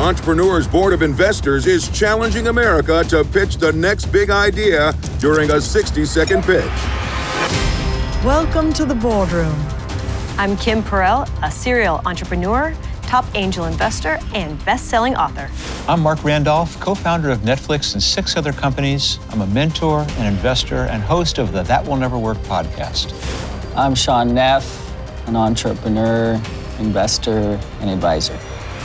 Entrepreneurs Board of Investors is challenging America to pitch the next big idea during a 60 second pitch. Welcome to the boardroom. I'm Kim Perell, a serial entrepreneur, top angel investor, and best selling author. I'm Marc Randolph, co founder of Netflix and six other companies. I'm a mentor, an investor, and host of the That Will Never Work podcast. I'm Shaun Neff, an entrepreneur, investor, and advisor.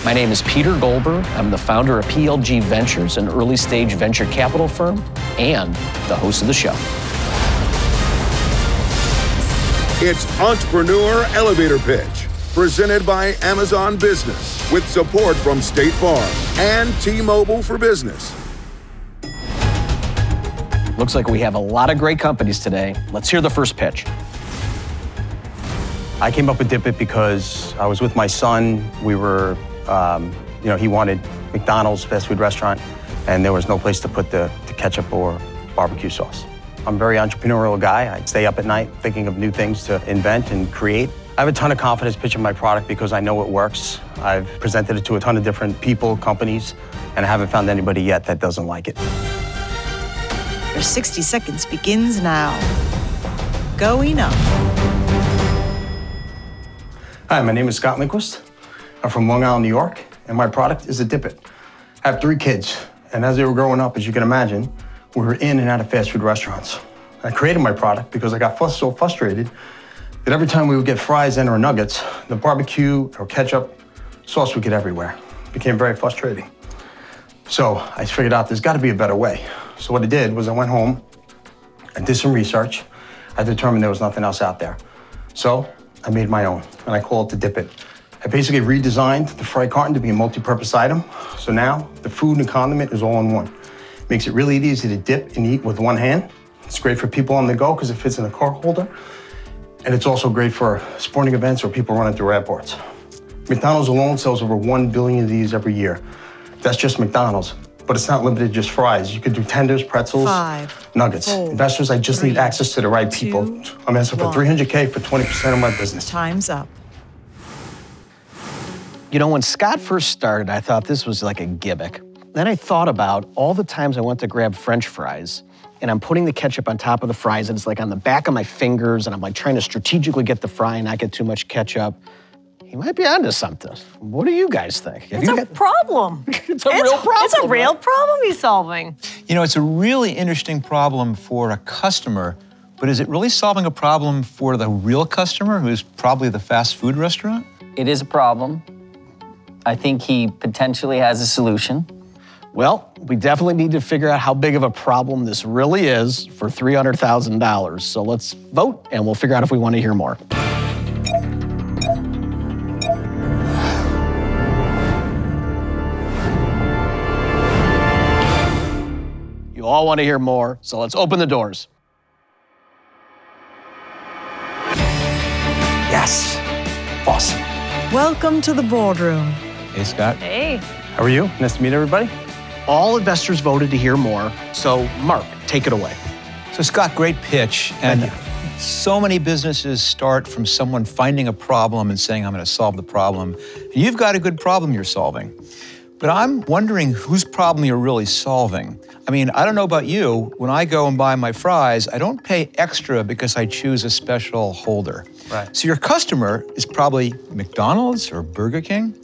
My name is Peter Goldberg. I'm the founder of PLG Ventures, an early stage venture capital firm, and the host of the show. It's Entrepreneur Elevator Pitch, presented by Amazon Business, with support from State Farm and T Mobile for Business. Looks like we have a lot of great companies today. Let's hear the first pitch. I came up with Dip It because I was with my son. We were um, you know, he wanted McDonald's fast food restaurant, and there was no place to put the, the ketchup or barbecue sauce. I'm a very entrepreneurial guy. I stay up at night thinking of new things to invent and create. I have a ton of confidence pitching my product because I know it works. I've presented it to a ton of different people, companies, and I haven't found anybody yet that doesn't like it. Your 60 seconds begins now. Going up. Hi, my name is Scott Lindquist. I'm from Long Island, New York, and my product is a Dip It. I have three kids, and as they were growing up, as you can imagine, we were in and out of fast food restaurants. I created my product because I got so frustrated that every time we would get fries and or nuggets, the barbecue or ketchup sauce would get everywhere. It became very frustrating. So I figured out there's got to be a better way. So what I did was I went home and did some research. I determined there was nothing else out there. So I made my own, and I call it the Dip It. I basically redesigned the fry carton to be a multi-purpose item. So now the food and condiment is all in one. Makes it really easy to dip and eat with one hand. It's great for people on the go because it fits in a car holder. And it's also great for sporting events or people running through airports. McDonald's alone sells over 1 billion of these every year. That's just McDonald's. But it's not limited to just fries. You could do tenders, pretzels, Five, nuggets. four, Investors, I just three, need access to the right people. two, I'm asking for 300K for 20% of my business. Time's up. You know, when Scott first started, I thought this was like a gimmick. Then I thought about all the times I went to grab French fries and I'm putting the ketchup on top of the fries and it's like on the back of my fingers and I'm like trying to strategically get the fry and not get too much ketchup. He might be onto something. What do you guys think? Have It's a got- problem. it's a real problem. It's a real problem he's solving. You know, it's a really interesting problem for a customer, but is it really solving a problem for the real customer, who's probably the fast food restaurant? It is a problem. I think he potentially has a solution. Well, we definitely need to figure out how big of a problem this really is for $300,000. So let's vote and we'll figure out if we want to hear more. You all want to hear more, so let's open the doors. Yes. Awesome. Welcome to the boardroom. Hey, Scott. Hey. How are you? Nice to meet everybody. All investors voted to hear more, so Marc, take it away. So, Scott, great pitch. And you. so many businesses start from someone finding a problem and saying, I'm going to solve the problem. And you've got a good problem you're solving. But I'm wondering whose problem you're really solving. I mean, I don't know about you. When I go and buy my fries, I don't pay extra because I choose a special holder. Right. So your customer is probably McDonald's or Burger King.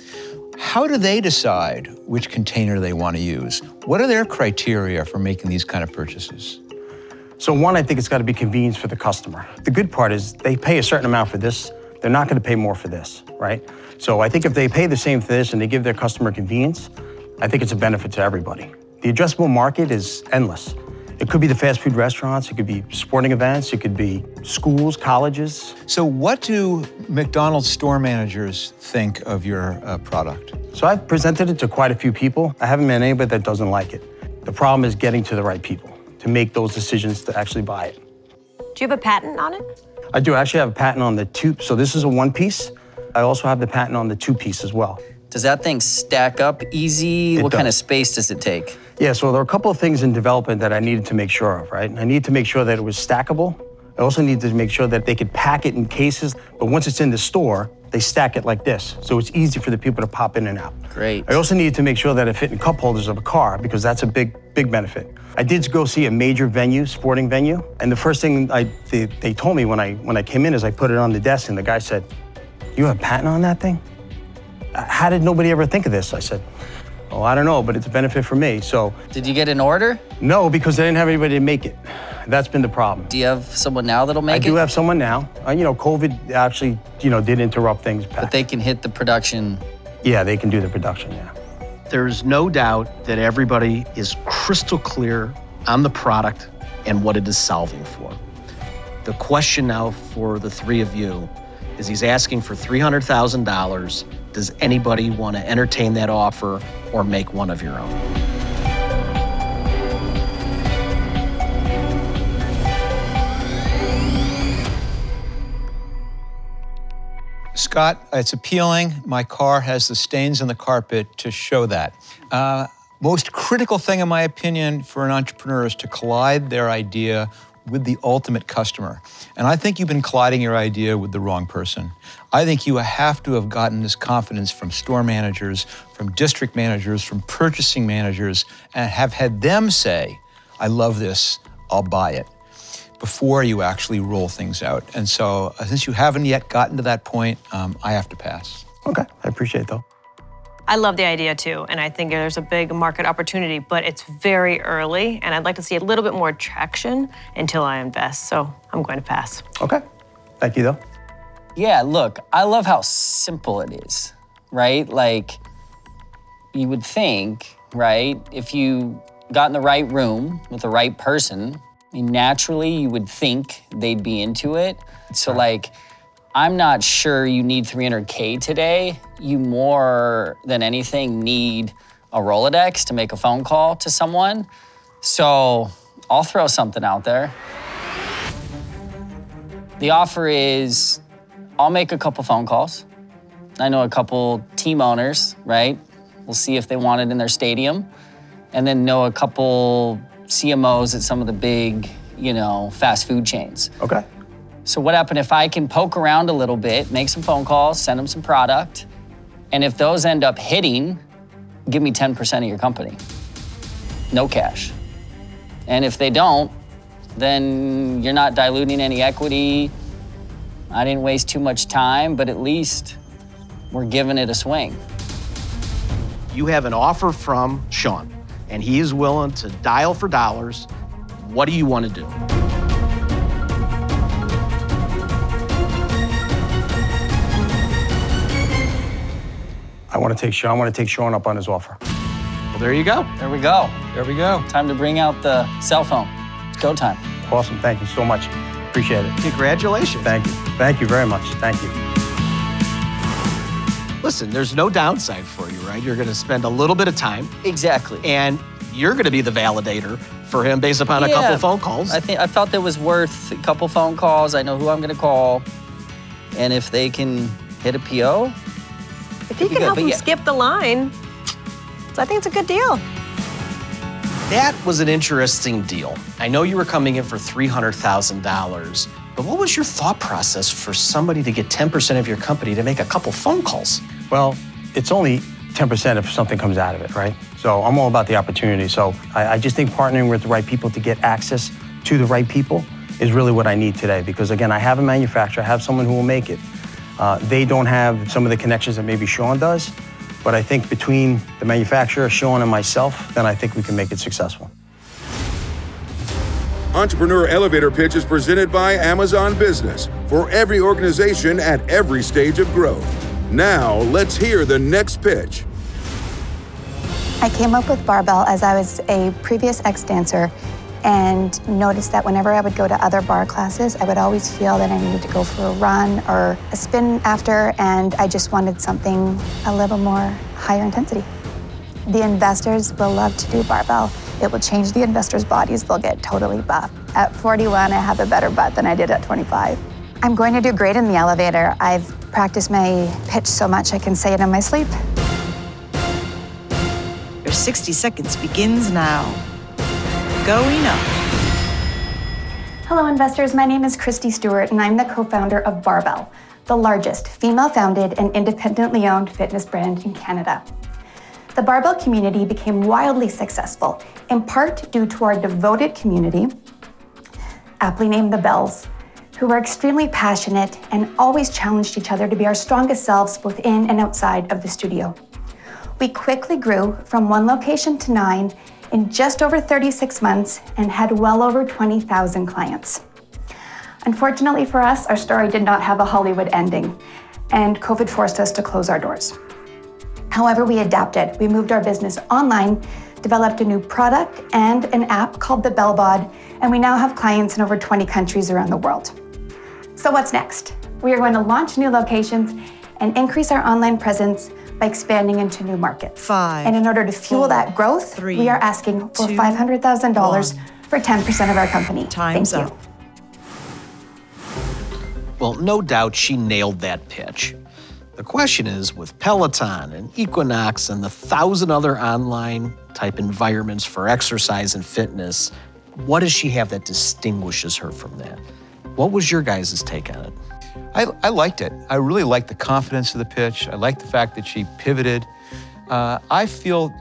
How do they decide which container they want to use? What are their criteria for making these kind of purchases? So one, I think it's got to be convenience for the customer. The good part is they pay a certain amount for this. They're not going to pay more for this, right? So I think if they pay the same for this and they give their customer convenience, I think it's a benefit to everybody. The addressable market is endless. It could be the fast food restaurants, it could be sporting events, it could be schools, colleges. So, what do McDonald's store managers think of your uh, product? So I've presented it to quite a few people. I haven't met anybody that doesn't like it. The problem is getting to the right people to make those decisions to actually buy it. Do you have a patent on it? I do I actually have a patent on the two. So this is a one piece. I also have the patent on the two piece as well. Does that thing stack up easy? It what kind of space does it take? Yeah, so there are a couple of things in development that I needed to make sure of, right? I needed to make sure that it was stackable. I also needed to make sure that they could pack it in cases, but once it's in the store, they stack it like this, so it's easy for the people to pop in and out. Great. I also needed to make sure that it fit in cup holders of a car because that's a big, big benefit. I did go see a major venue, sporting venue, and the first thing I, they, they told me when I when I came in is I put it on the desk, and the guy said, "You have a patent on that thing? How did nobody ever think of this?" I said, "Oh, I don't know, but it's a benefit for me." So Did you get an order? no, because they didn't have anybody to make it. That's been the problem. Do you have someone now that'll make it? I make do it? have someone now. Uh, you know, COVID actually, you know, did interrupt things. but they can hit the production. yeah, they can do the production. Yeah. There's no doubt that everybody is crystal clear on the product and what it is solving for. The question now for the three of you is he's asking for $300,000. Does anybody want to entertain that offer or make one of your own? Scott, it's appealing. My car has the stains on the carpet to show that. Uh, most critical thing, in my opinion, for an entrepreneur is to collide their idea with the ultimate customer. And I think you've been colliding your idea with the wrong person. I think you have to have gotten this confidence from store managers, from district managers, from purchasing managers, and have had them say, I love this, I'll buy it before you actually roll things out. And so, uh, since you haven't yet gotten to that point, um, I have to pass. Okay, I appreciate it though. I love the idea too, and I think there's a big market opportunity, but it's very early, and I'd like to see a little bit more traction until I invest. So I'm going to pass. Okay, thank you though. Yeah, look, I love how simple it is, right? Like, you would think, right, if you got in the right room with the right person, naturally you would think they'd be into it. So, like, I'm not sure you need 300K today. You more than anything need a Rolodex to make a phone call to someone. So, I'll throw something out there. The offer is I'll make a couple phone calls. I know a couple team owners, right? We'll see if they want it in their stadium. And then know a couple CMOs at some of the big, you know, fast food chains. Okay. So what happened if I can poke around a little bit, make some phone calls, send them some product, and if those end up hitting, give me 10% of your company. No cash. And if they don't, then you're not diluting any equity. I didn't waste too much time, but at least we're giving it a swing. You have an offer from Shaun, and he is willing to dial for dollars. What do you want to do? I want to take Shaun. I want to take Shaun up on his offer. Well, there you go. There we go. There we go. Time to bring out the cell phone. It's go time. Awesome. Thank you so much. Appreciate it. Congratulations. Thank you. Thank you very much. Thank you. Listen, there's no downside for you, right? You're going to spend a little bit of time, Exactly. and you're going to be the validator for him based upon a couple Yeah. phone calls. I think I felt it was worth a couple phone calls. I know who I'm going to call, and if they can hit a PO, If you can good, help but them yeah. skip the line, so I think it's a good deal. That was an interesting deal. I know you were coming in for $300,000, but what was your thought process for somebody to get 10% of your company to make a couple phone calls? Well, it's only 10% if something comes out of it, right? So I'm all about the opportunity. So I, I just think partnering with the right people to get access to the right people is really what I need today. Because again, I have a manufacturer, I have someone who will make it. Uh, they don't have some of the connections that maybe Shaun does, but I think between the manufacturer, Shaun, and myself, then I think we can make it successful. Entrepreneur Elevator Pitch is presented by Amazon Business for every organization at every stage of growth. Now, let's hear the next pitch. I came up with barbell as I was a previous ex dancer and noticed that whenever I would go to other barre classes, I would always feel that I needed to go for a run or a spin after, and I just wanted something a little more higher intensity. The investors will love to do barbell. It will change the investors' bodies. They'll get totally buff. At 41, I have a better butt than I did at 25. I'm going to do great in the elevator. I've practiced my pitch so much I can say it in my sleep. Your 60 seconds begins now. Going up. Hello, investors. My name is Christy Stewart, and I'm the co founder of Barbell, the largest female founded and independently owned fitness brand in Canada. The Barbell community became wildly successful, in part due to our devoted community, aptly named the Bells, who were extremely passionate and always challenged each other to be our strongest selves both in and outside of the studio. We quickly grew from one location to nine in just over 36 months and had well over 20,000 clients. Unfortunately for us, our story did not have a Hollywood ending, and COVID forced us to close our doors. However, we adapted. We moved our business online, developed a new product and an app called the Bellbod, and we now have clients in over 20 countries around the world. So, what's next? We are going to launch new locations and increase our online presence by expanding into new markets. Five, And in order to fuel four, that growth, three, we are asking for $500,000 for 10% of our company. Time's Thank you. up. Well, no doubt she nailed that pitch. The question is with Peloton and Equinox and the thousand other online type environments for exercise and fitness, what does she have that distinguishes her from that? What was your guys' take on it? I, I liked it. I really liked the confidence of the pitch. I liked the fact that she pivoted. Uh, I feel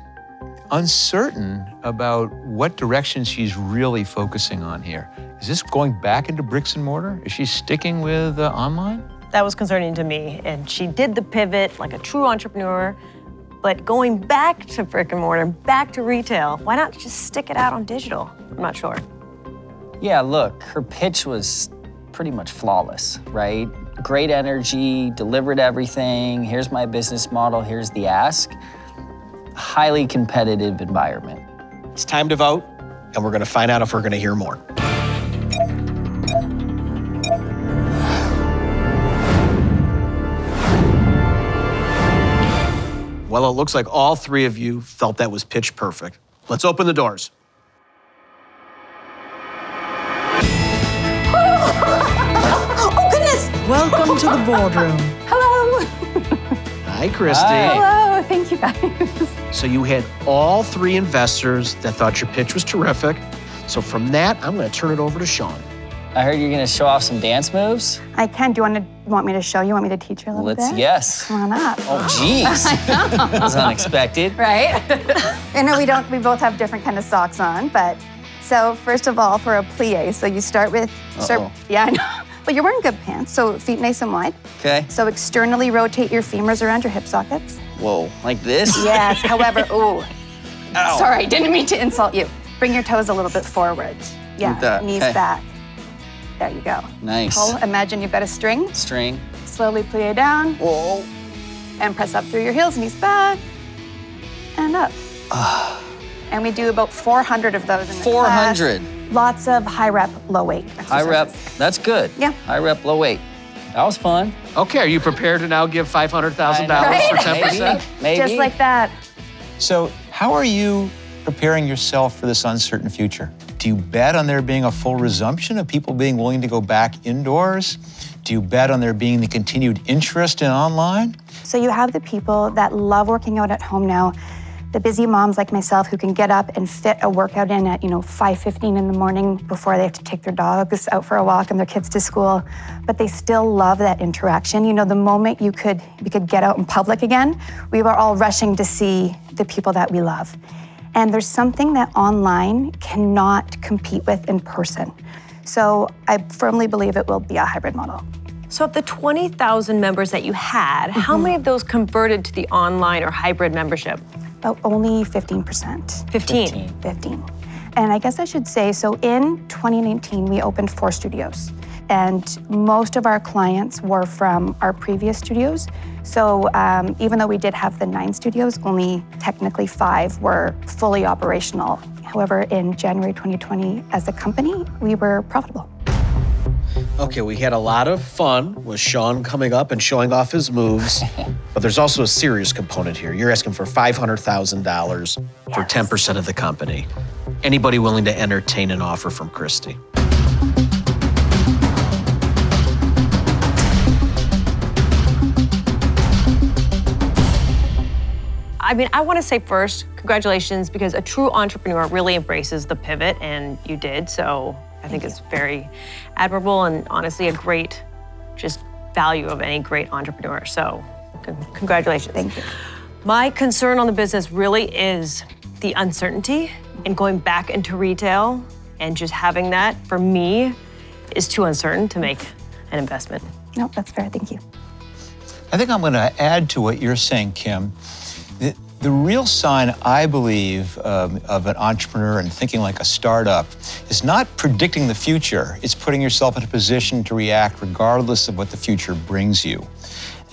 uncertain about what direction she's really focusing on here. Is this going back into bricks and mortar? Is she sticking with uh, online? That was concerning to me. And she did the pivot like a true entrepreneur. But going back to brick and mortar, back to retail, why not just stick it out on digital? I'm not sure. Yeah, look, her pitch was pretty much flawless, right? Great energy, delivered everything. Here's my business model, here's the ask. Highly competitive environment. It's time to vote, and we're going to find out if we're going to hear more. Well, it looks like all three of you felt that was pitch perfect. Let's open the doors. Oh, goodness! Welcome to the boardroom. Hello! Hi, Christy. Hi. Hello, thank you guys. So you had all three investors that thought your pitch was terrific. So from that, I'm going to turn it over to Shaun. I heard you're gonna show off some dance moves. I can. Do you want to want me to show you? Want me to teach you a little Let's, bit? yes. Come on up. Oh, jeez. That was unexpected. right? I know we don't. We both have different kind of socks on, but so first of all, for a plie, so you start with start. Uh-oh. Yeah, I know. But you're wearing good pants, so feet nice and wide. Okay. So externally rotate your femurs around your hip sockets. Whoa, like this? Yes. However, ooh, Ow. sorry, didn't mean to insult you. Bring your toes a little bit forward. Yeah, knees okay. back. There you go. Nice. Pull. Imagine you've got a string. String. Slowly plie down Whoa. and press up through your heels, knees back, and up. Ah. and we do about 400 of those in the class. 400. Lots of high rep, low weight. High rep. That's good. Yeah. High rep, low weight. That was fun. Okay, are you prepared to now give $500,000 Right? for 10%? Maybe. Maybe. Just like that. So, how are you preparing yourself for this uncertain future? Do you bet on there being a full resumption of people being willing to go back indoors? Do you bet on there being the continued interest in online? So you have the people that love working out at home now, the busy moms like myself who can get up and fit a workout in at, you know, 5:15 in the morning before they have to take their dogs out for a walk and their kids to school, but they still love that interaction. You know, the moment you could we could get out in public again, we were all rushing to see the people that we love. And there's something that online cannot compete with in person. So I firmly believe it will be a hybrid model. So, of the 20,000 members that you had, how Mm-hmm. many of those converted to the online or hybrid membership? But only 15%. 15. 15. And I guess I should say so in 2019, we opened four studios. And most of our clients were from our previous studios. So um, even though we did have the nine studios, only technically five were fully operational. However, in January 2020, as a company, we were profitable. Okay, we had a lot of fun with Shaun coming up and showing off his moves, but there's also a serious component here. You're asking for $500,000 for 10% of the company. Anybody willing to entertain an offer from Christy? I mean, I want to say first, congratulations, because a true entrepreneur really embraces the pivot, and you did. So I think it's very admirable and honestly a great just value of any great entrepreneur. So, con- congratulations. Thank you. My concern on the business really is the uncertainty and going back into retail and just having that for me is too uncertain to make an investment. No, that's fair. Thank you. I think I'm going to add to what you're saying, Kim. The, real sign, I believe, um, of an entrepreneur and thinking like a startup is not predicting the future. It's putting yourself in a position to react regardless of what the future brings you.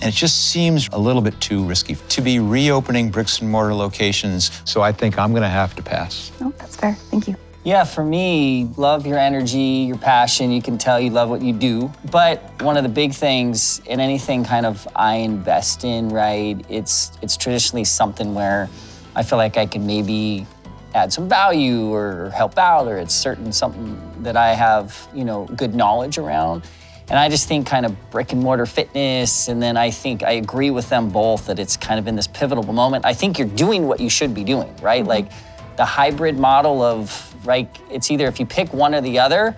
And it just seems a little bit too risky to be reopening bricks and mortar locations. So I think I'm going to have to pass. No, that's fair. Thank you. Yeah, for me, love your energy, your passion. You can tell you love what you do. But one of the big things in anything kind of I invest in, right? It's it's traditionally something where I feel like I can maybe add some value or help out, or it's certain something that I have, you know, good knowledge around. And I just think kind of brick and mortar fitness, and then I think I agree with them both that it's kind of in this pivotal moment. I think you're doing what you should be doing, right? Mm-hmm. Like the hybrid model of like it's either if you pick one or the other,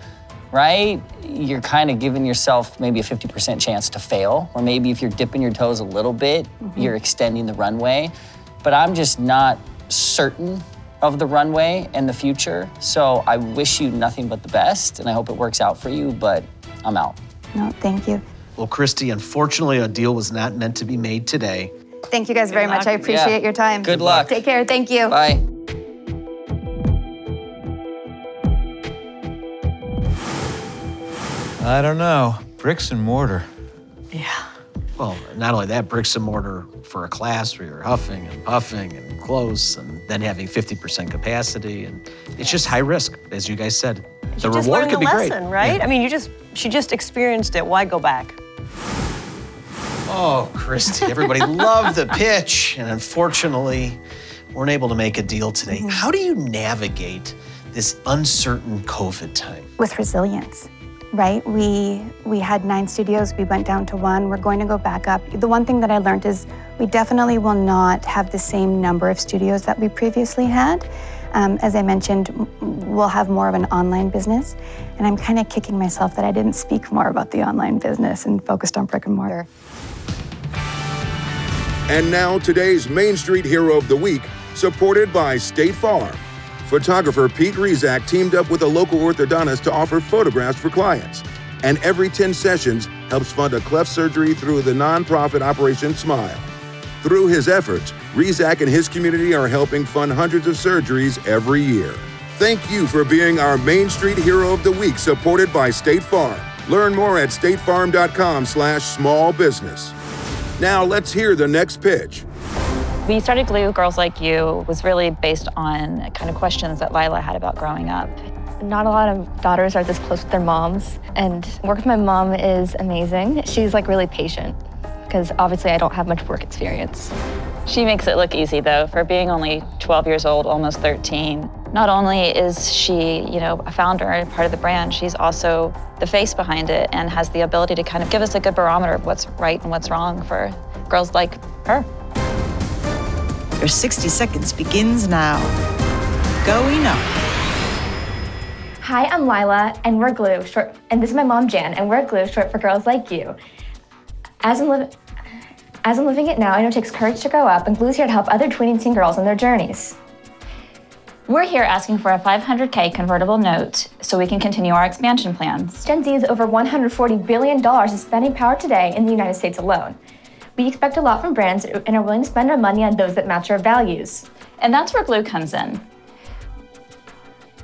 right? You're kind of giving yourself maybe a 50% chance to fail, or maybe if you're dipping your toes a little bit, mm-hmm. you're extending the runway. But I'm just not certain of the runway and the future. So I wish you nothing but the best, and I hope it works out for you, but I'm out. No, thank you. Well, Christy, unfortunately, a deal was not meant to be made today. Thank you guys very much. I appreciate Yeah. your time. Good luck. Take care. Thank you. Bye. I don't know. Bricks and mortar. Yeah. Well, not only that, bricks and mortar for a class where you're huffing and puffing and close, and then having 50% capacity, and it's just high risk, as you guys said. She The just reward could the be great. lesson, right? Yeah. I mean, you just she just experienced it. Why go back? Oh, Christy, everybody loved the pitch, and unfortunately, weren't able to make a deal today. Mm-hmm. How do you navigate this uncertain COVID time? with resilience right? We we had nine studios. We went down to one. We're going to go back up. The one thing that i learned is we definitely will not have the same number of studios that we previously had. Um, as i mentioned we'll have more of an online business. And i'm kind of kicking myself that i didn't speak more about the online business and focused on brick and mortar. And now today's Main Street Hero of the Week, supported by State Farm. Photographer Pete Rizak teamed up with a local orthodontist to offer photographs for clients. And every 10 sessions helps fund a cleft surgery through the nonprofit Operation Smile. Through his efforts, Rizak and his community are helping fund hundreds of surgeries every year. Thank you for being our Main Street Hero of the Week, supported by State Farm. Learn more at statefarm.com slash small business. Now let's hear the next pitch. We started Glue Girls Like You was really based on kind of questions that Lila had about growing up. Not a lot of daughters are this close with their moms, and work with my mom is amazing. She's like really patient because obviously I don't have much work experience. She makes it look easy though, for being only 12 years old, almost 13. Not only is she, you know, a founder and part of the brand, she's also the face behind it and has the ability to kind of give us a good barometer of what's right and what's wrong for girls like her. Your 60 seconds begins now. Going up. Hi, I'm Lila, and we're Glue, short, and this is my mom Jan, and we're Glue, short for Girls Like You. As I'm living. As I'm living it now, I know it takes courage to grow up, and Glue's here to help other tweening teen girls on their journeys. We're here asking for a 500K convertible note so we can continue our expansion plans. Gen Z is over $140 billion in spending power today in the United States alone. We expect a lot from brands and are willing to spend our money on those that match our values. And that's where Glue comes in.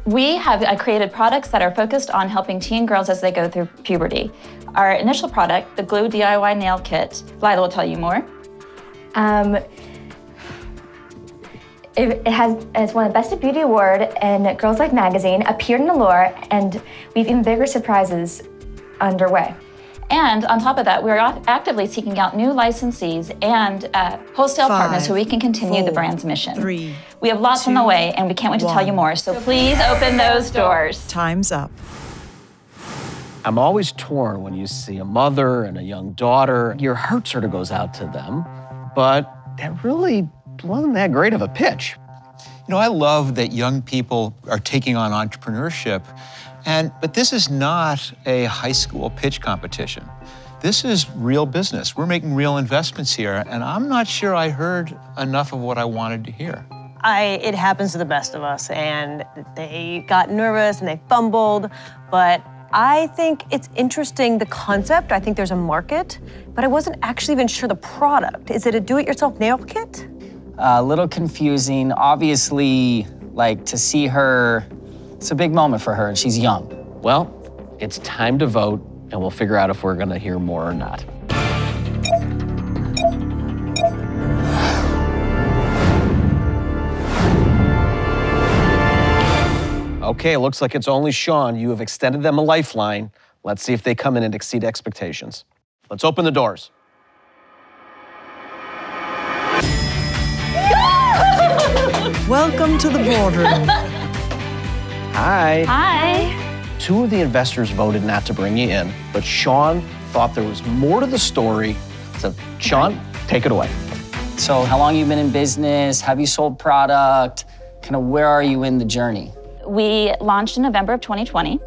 We have uh, created products that are focused on helping teen girls as they go through puberty. Our initial product, the Glue DIY Nail Kit, Lila will tell you more. Um, it, it has it's won the Best of Beauty award in Girls' Life magazine, appeared in Allure, and we've even bigger surprises underway. And on top of that, we're actively seeking out new licensees and uh, wholesale partners so we can continue the brand's mission. three, we have lots on the way, and we can't wait to tell you more. So please open those doors. Time's up. I'm always torn when you see a mother and a young daughter. Your heart sort of goes out to them, but that really wasn't that great of a pitch. You know, I love that young people are taking on entrepreneurship And but this is not a high school pitch competition. This is real business. We're making real investments here, and I'm not sure I heard enough of what I wanted to hear. I, it happens to the best of us, and they got nervous and they fumbled, but I think it's interesting the concept. I think there's a market, but I wasn't actually even sure the product. Is it a do-it-yourself nail kit? A little confusing. Obviously, like to see her, it's a big moment for her, and she's young. Well, it's time to vote, and we'll figure out if we're going to hear more or not. Okay, looks like it's only Shaun. You have extended them a lifeline. Let's see if they come in and exceed expectations. Let's open the doors. Welcome to the boardroom. Hi. Hi. Two of the investors voted not to bring you in, but Shaun thought there was more to the story. So, Shaun, take it away. So, how long you been in business? Have you sold product? Kind of where are you in the journey? We launched in November of 2020.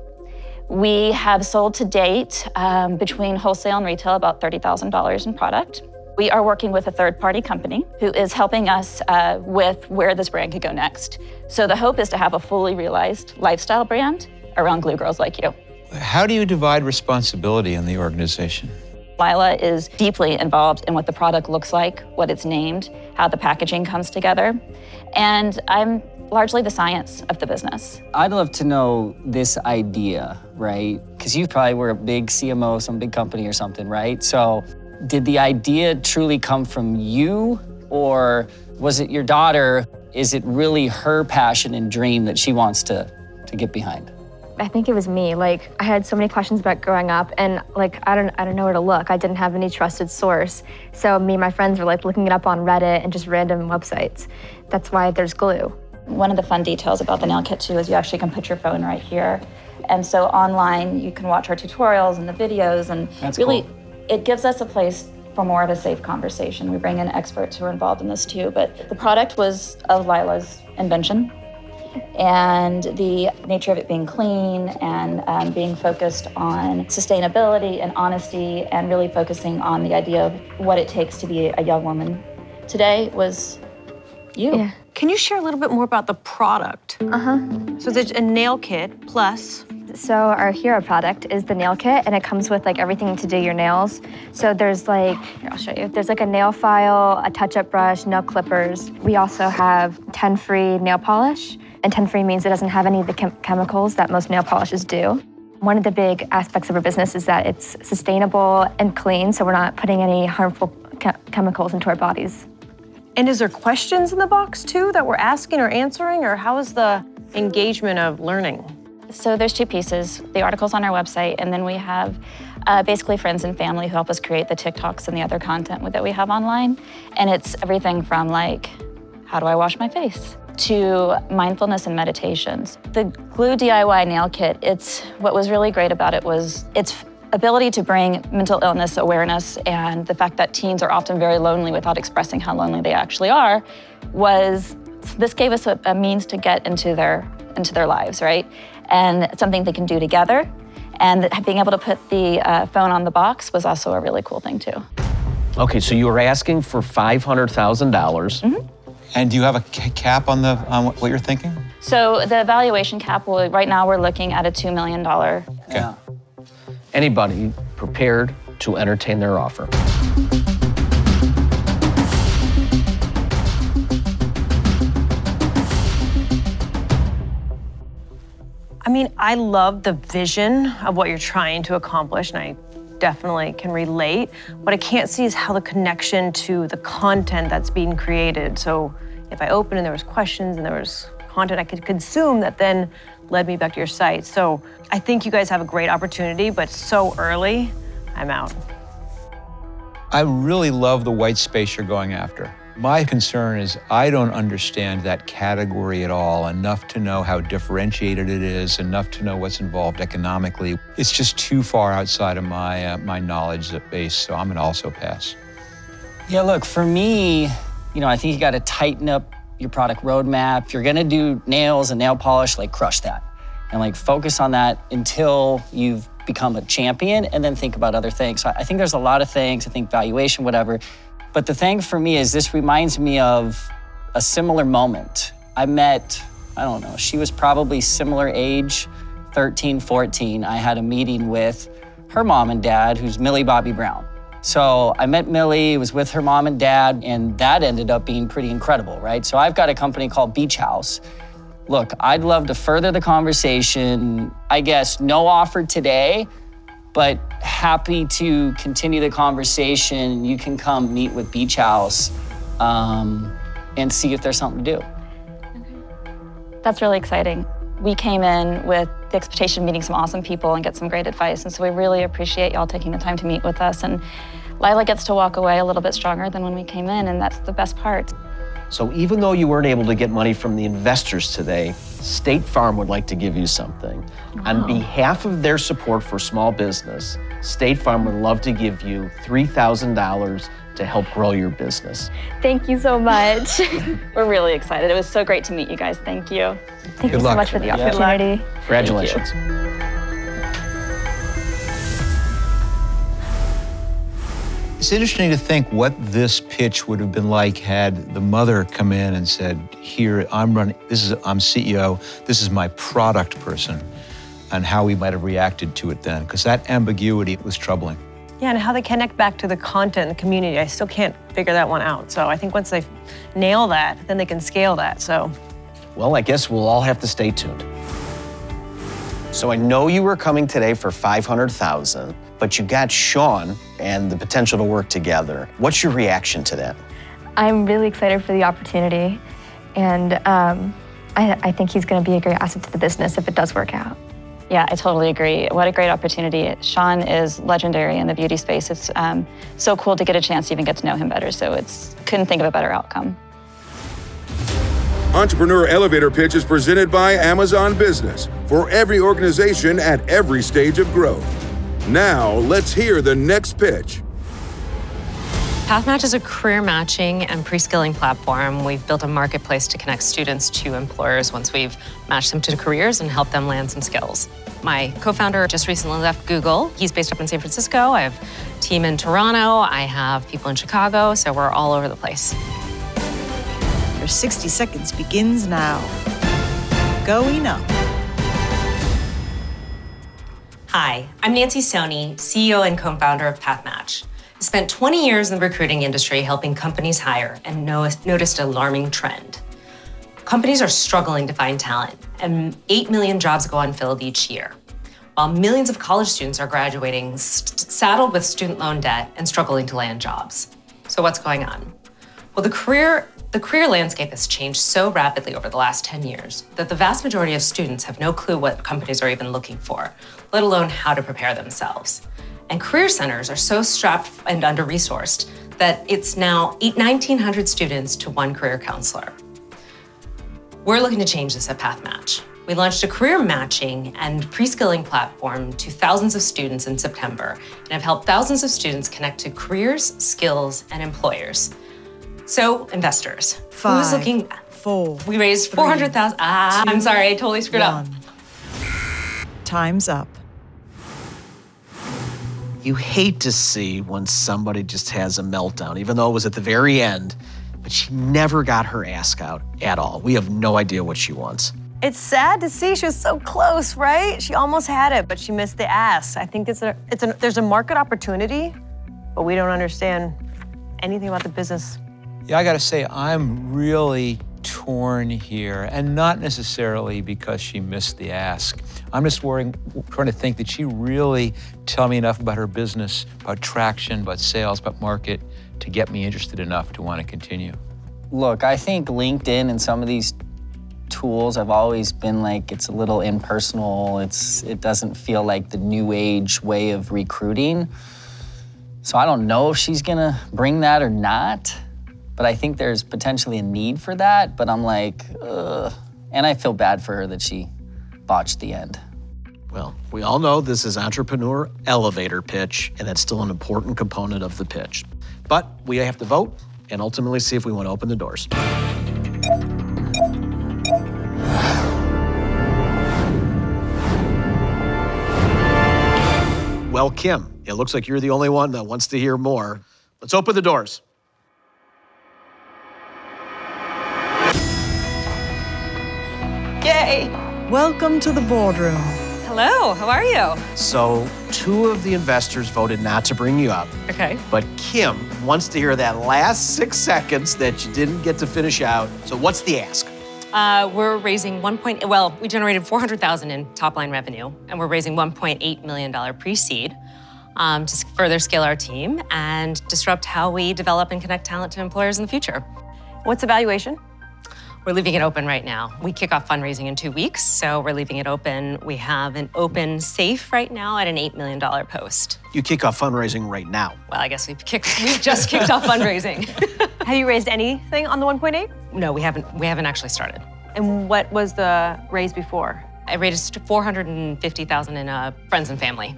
We have sold to date um, between wholesale and retail about $30,000 in product. We are working with a third party company who is helping us uh, with where this brand could go next. So the hope is to have a fully realized lifestyle brand around glue girls like you. How do you divide responsibility in the organization? Lila is deeply involved in what the product looks like, what it's named, how the packaging comes together. And I'm largely the science of the business. I'd love to know this idea, right? Because you probably were a big CMO, some big company or something, right? So, did the idea truly come from you, or was it your daughter? Is it really her passion and dream that she wants to, to get behind? I think it was me. Like I had so many questions about growing up and like I don't I don't know where to look. I didn't have any trusted source. So me and my friends were like looking it up on Reddit and just random websites. That's why there's glue. One of the fun details about the nail kit too is you actually can put your phone right here. And so online you can watch our tutorials and the videos and That's really cool. It gives us a place for more of a safe conversation. We bring in experts who are involved in this too, but the product was of Lila's invention. And the nature of it being clean and um, being focused on sustainability and honesty, and really focusing on the idea of what it takes to be a young woman today was you. Yeah. Can you share a little bit more about the product? Uh-huh. So there's a nail kit plus. So our hero product is the nail kit and it comes with like everything to do your nails. So there's like here I'll show you. There's like a nail file, a touch-up brush, nail clippers. We also have 10 free nail polish. And 10 free means it doesn't have any of the chem- chemicals that most nail polishes do. One of the big aspects of our business is that it's sustainable and clean, so we're not putting any harmful che- chemicals into our bodies. And is there questions in the box too that we're asking or answering, or how is the engagement of learning? So there's two pieces: the articles on our website, and then we have uh, basically friends and family who help us create the TikToks and the other content that we have online. And it's everything from like, how do I wash my face? To mindfulness and meditations. The Glue DIY nail kit, it's what was really great about it was its ability to bring mental illness awareness and the fact that teens are often very lonely without expressing how lonely they actually are was this gave us a, a means to get into their into their lives, right? And something they can do together. And being able to put the uh, phone on the box was also a really cool thing too. Okay, so you were asking for $500,000. dollars And do you have a cap on the on what what you're thinking? So the valuation cap, will, right now we're looking at a $2 million. Yeah. Anybody prepared to entertain their offer? Mean, I love the vision of what you're trying to accomplish, and I definitely can relate. What I can't see is how the connection to the content that's being created. So if I opened and there was questions and there was content I could consume that then led me back to your site. So I think you guys have a great opportunity, but so early, I'm out. I really love the white space you're going after. My concern is I don't understand that category at all enough to know how differentiated it is, enough to know what's involved economically. It's just too far outside of my uh, my knowledge base, so I'm gonna also pass. Yeah, look, for me, you know, I think you got to tighten up your product roadmap. If you're to do nails and nail polish, like crush that. and like focus on that until you've become a champion and then think about other things. So I think there's a lot of things, I think valuation, whatever. But the thing for me is this reminds me of a similar moment. I met, I don't know, she was probably similar age, 13, 14. I had a meeting with her mom and dad, who's Millie Bobby Brown. So I met Millie, was with her mom and dad, and that ended up being pretty incredible, right? So I've got a company called Beach House. Look, I'd love to further the conversation. I guess no offer today, but happy to continue the conversation. You can come meet with Beach House um, and see if there's something to do. That's really exciting. We came in with the expectation of meeting some awesome people and get some great advice. And so we really appreciate y'all taking the time to meet with us. And Lila gets to walk away a little bit stronger than when we came in, and that's the best part. So even though you weren't able to get money from the investors today, State Farm would like to give you something. On behalf of their support for small business, State Farm would love to give you $3,000 to help grow your business. Thank you so much. We're really excited. It was so great to meet you guys. Thank you. Thank Good you so luck. much for the Yeah. Good luck. opportunity. Congratulations. It's interesting to think what this pitch would have been like had the mother come in and said, "Here, I'm running. This is I'm CEO. This is my product person," and how we might have reacted to it then, because that ambiguity was troubling. Yeah, and how they connect back to the content and community. I still can't figure that one out. So I think once they nail that, then they can scale that. So Well, I guess we'll all have to stay tuned. So I know you were coming today for 500,000, but you got Shaun and the potential to work together. What's your reaction to that? I'm really excited for the opportunity, and um, I, I think he's going to be a great asset to the business if it does work out. Yeah, I totally agree. What a great opportunity. Shaun is legendary in the beauty space. It's um, so cool to get a chance to even get to know him better. So it's couldn't think of a better outcome. Entrepreneur Elevator Pitch is presented by Amazon Business for every organization at every stage of growth. Now, let's hear the next pitch. PathMatch is a career matching and pre-skilling platform. We've built a marketplace to connect students to employers once we've matched them to careers and helped them land some skills. My co-founder just recently left Google. He's based up in San Francisco. I have a team in Toronto. I have people in Chicago, so we're all over the place. Your 60 seconds begins now. Going up. Hi, I'm Nancy Sony, CEO and co-founder of PathMatch. I spent 20 years in the recruiting industry helping companies hire and no- noticed an alarming trend. Companies are struggling to find talent, and 8 million jobs go unfilled each year, while millions of college students are graduating st- saddled with student loan debt and struggling to land jobs. So, what's going on? Well, the career the career landscape has changed so rapidly over the last 10 years that the vast majority of students have no clue what companies are even looking for, let alone how to prepare themselves. And career centers are so strapped and under resourced that it's now eight- 1,900 students to one career counselor. We're looking to change this at PathMatch. We launched a career matching and pre skilling platform to thousands of students in September and have helped thousands of students connect to careers, skills, and employers. So, investors, who's looking? Four. We raised 400,000. Ah, I'm sorry, I totally screwed up. One. Time's up. You hate to see when somebody just has a meltdown, even though it was at the very end, but she never got her ask out at all. We have no idea what she wants. it's sad to see she was so close, right? She almost had it, but she missed the ass. I think it's a, it's a, there's a market opportunity, but we don't understand anything about the business. Yeah, I got to say, I'm really torn here, and not necessarily because she missed the ask. I'm just worrying, trying to think, did she really tell me enough about her business, about traction, about sales, about market, to get me interested enough to want to continue? Look, I think LinkedIn and some of these tools have always been like it's a little impersonal. It's it doesn't feel like the new age way of recruiting. So I don't know if she's gonna bring that or not, but I think there's potentially a need for that, but I'm like, Ugh. And I feel bad for her that she botched the end. Well, we all know this is entrepreneur elevator pitch, and that's still an important component of the pitch. But we have to vote and ultimately see if we want to open the doors. Well, Kim, it looks like you're the only one that wants to hear more. Let's open the doors. Yay! Welcome to the boardroom. Hello, how are you? So, two of the investors voted not to bring you up, Okay. but Kim wants to hear that last six seconds that you didn't get to finish out. So, what's the ask? Uh, we're raising one point. Well, we generated 400,000 in top line revenue, and we're raising 1.8 million dollar pre-seed um, to further scale our team and disrupt how we develop and connect talent to employers in the future. What's the valuation? We're leaving it open right now. We kick off fundraising in two weeks, so we're leaving it open. We have an open safe right now at an $8 million post. You kick off fundraising right now. Well, I guess we've kicked, we've just kicked off fundraising. Have you raised anything on the 1.8? no, we haven't, we haven't actually started. And what was the raise before? I raised 450,000 in uh, friends and family.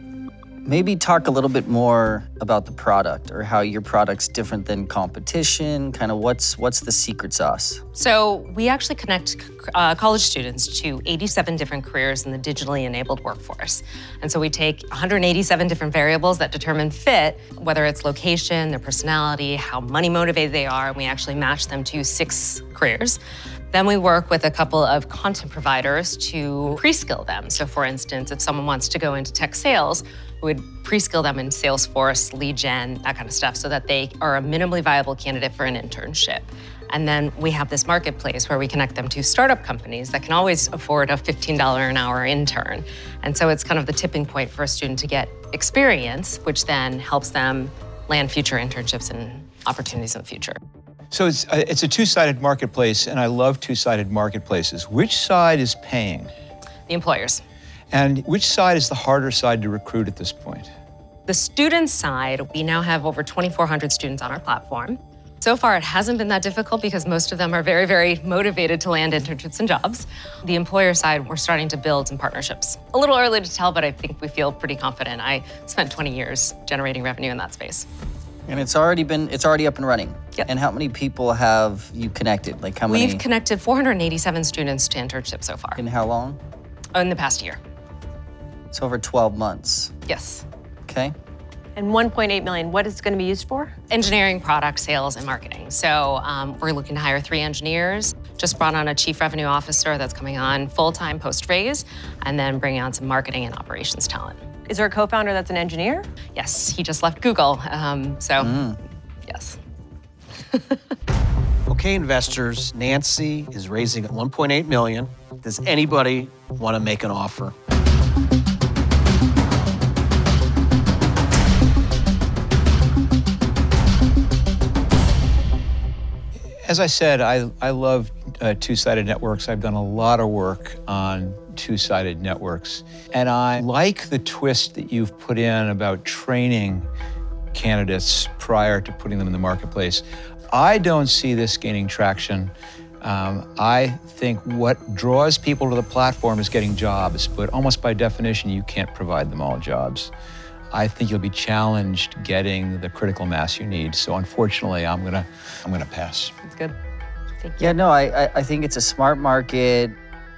Maybe talk a little bit more about the product or how your product's different than competition. Kind of what's what's the secret sauce? So we actually connect uh, college students to 87 different careers in the digitally enabled workforce. And so we take 187 different variables that determine fit, whether it's location, their personality, how money motivated they are, and we actually match them to six careers. Then we work with a couple of content providers to pre-skill them. So for instance, if someone wants to go into tech sales, we would pre-skill them in Salesforce, lead gen, that kind of stuff, so that they are a minimally viable candidate for an internship. And then we have this marketplace where we connect them to startup companies that can always afford a $15 an hour intern. And so it's kind of the tipping point for a student to get experience, which then helps them land future internships and opportunities in the future. So it's, uh, it's a two sided marketplace, and I love two sided marketplaces. Which side is paying? The employers. And which side is the harder side to recruit at this point? The student side, we now have over 2,400 students on our platform. So far, it hasn't been that difficult because most of them are very, very motivated to land internships and jobs. The employer side, we're starting to build some partnerships. A little early to tell, but I think we feel pretty confident. I spent 20 years generating revenue in that space. And it's already been it's already up and running. Yep. And how many people have you connected? Like how many? We've connected 487 students to internships so far in how long? Oh, in the past year. It's over 12 months. Yes. Okay. And 1.8 million, what is it going to be used for? engineering, product, sales, and marketing. So um, we're looking to hire three engineers. Just brought on a chief revenue officer that's coming on full time post raise, and then bringing on some marketing and operations talent. Is there a co-founder that's an engineer? Yes, he just left Google. Um, so, yes. Okay, investors, Nancy is raising 1.8 million. Does anybody want to make an offer? As I said, I, I love uh, two sided networks. I've done a lot of work on two sided networks. And I like the twist that you've put in about training candidates prior to putting them in the marketplace. I don't see this gaining traction. Um, I think what draws people to the platform is getting jobs, but almost by definition, you can't provide them all jobs. I think you'll be challenged getting the critical mass you need. So unfortunately, I'm gonna, I'm gonna pass. That's good. Thank you. Yeah, no, I, I, I think it's a smart market.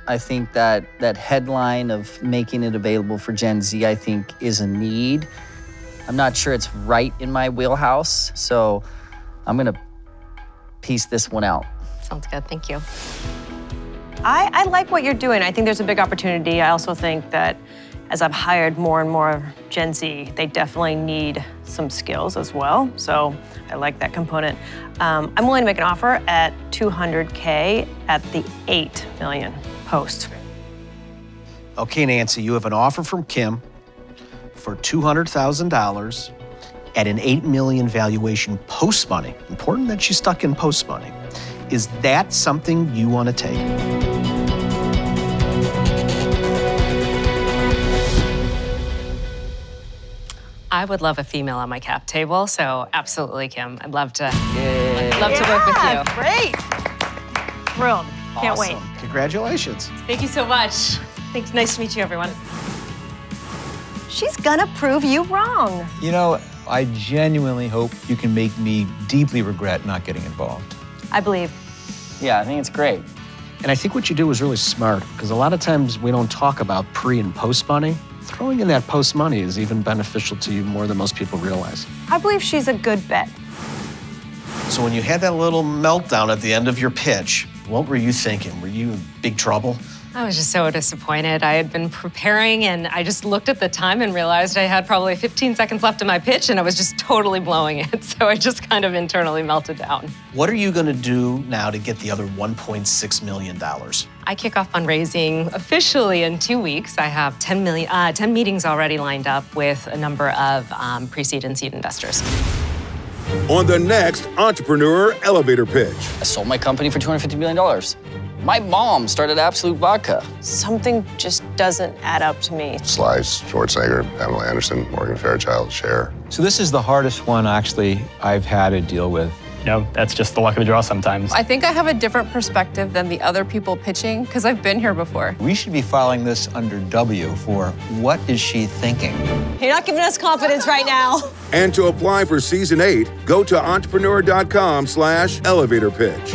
I think that that headline of making it available for Gen Z, I think, is a need. I'm not sure it's right in my wheelhouse, so I'm gonna piece this one out. Sounds good. Thank you. I, I like what you're doing. I think there's a big opportunity. I also think that as I've hired more and more Gen Z, they definitely need some skills as well. So I like that component. Um, I'm willing to make an offer at 200K at the 8 million post. Okay, Nancy, you have an offer from Kim for $200,000 at an 8 million valuation post money. Important that she's stuck in post money. Is that something you want to take? I would love a female on my cap table, so absolutely, Kim. I'd love to, I'd love to work with you. Great. Thrilled. Can't wait. Congratulations. Thank you so much. Thanks. Nice to meet you, everyone. She's gonna prove you wrong. You know, I genuinely hope you can make me deeply regret not getting involved. I believe. Yeah, I think it's great. And I think what you do is really smart because a lot of times we don't talk about pre and post money. throwing in that post money is even beneficial to you more than most people realize. I believe she's a good bet. So when you had that little meltdown at the end of your pitch, what were you thinking? Were you in big trouble? I was just so disappointed. I had been preparing and I just looked at the time and realized I had probably 15 seconds left in my pitch and I was just totally blowing it. So I just kind of internally melted down. What are you going to do now to get the other $1.6 million? I kick off fundraising officially in two weeks. I have 10, million, uh, 10 meetings already lined up with a number of um, pre seed and seed investors. On the next Entrepreneur Elevator Pitch. I sold my company for $250 million. My mom started Absolut Vodka. Something just doesn't add up to me. Slice, Schwarzenegger, Pamela Anderson, Morgan Fairchild, Cher. So this is the hardest one actually I've had to deal with. You know, that's just the luck of the draw sometimes. I think I have a different perspective than the other people pitching because I've been here before. We should be filing this under W for what is she thinking? You're not giving us confidence right now. And to apply for season eight, go to entrepreneur.com slash elevator pitch.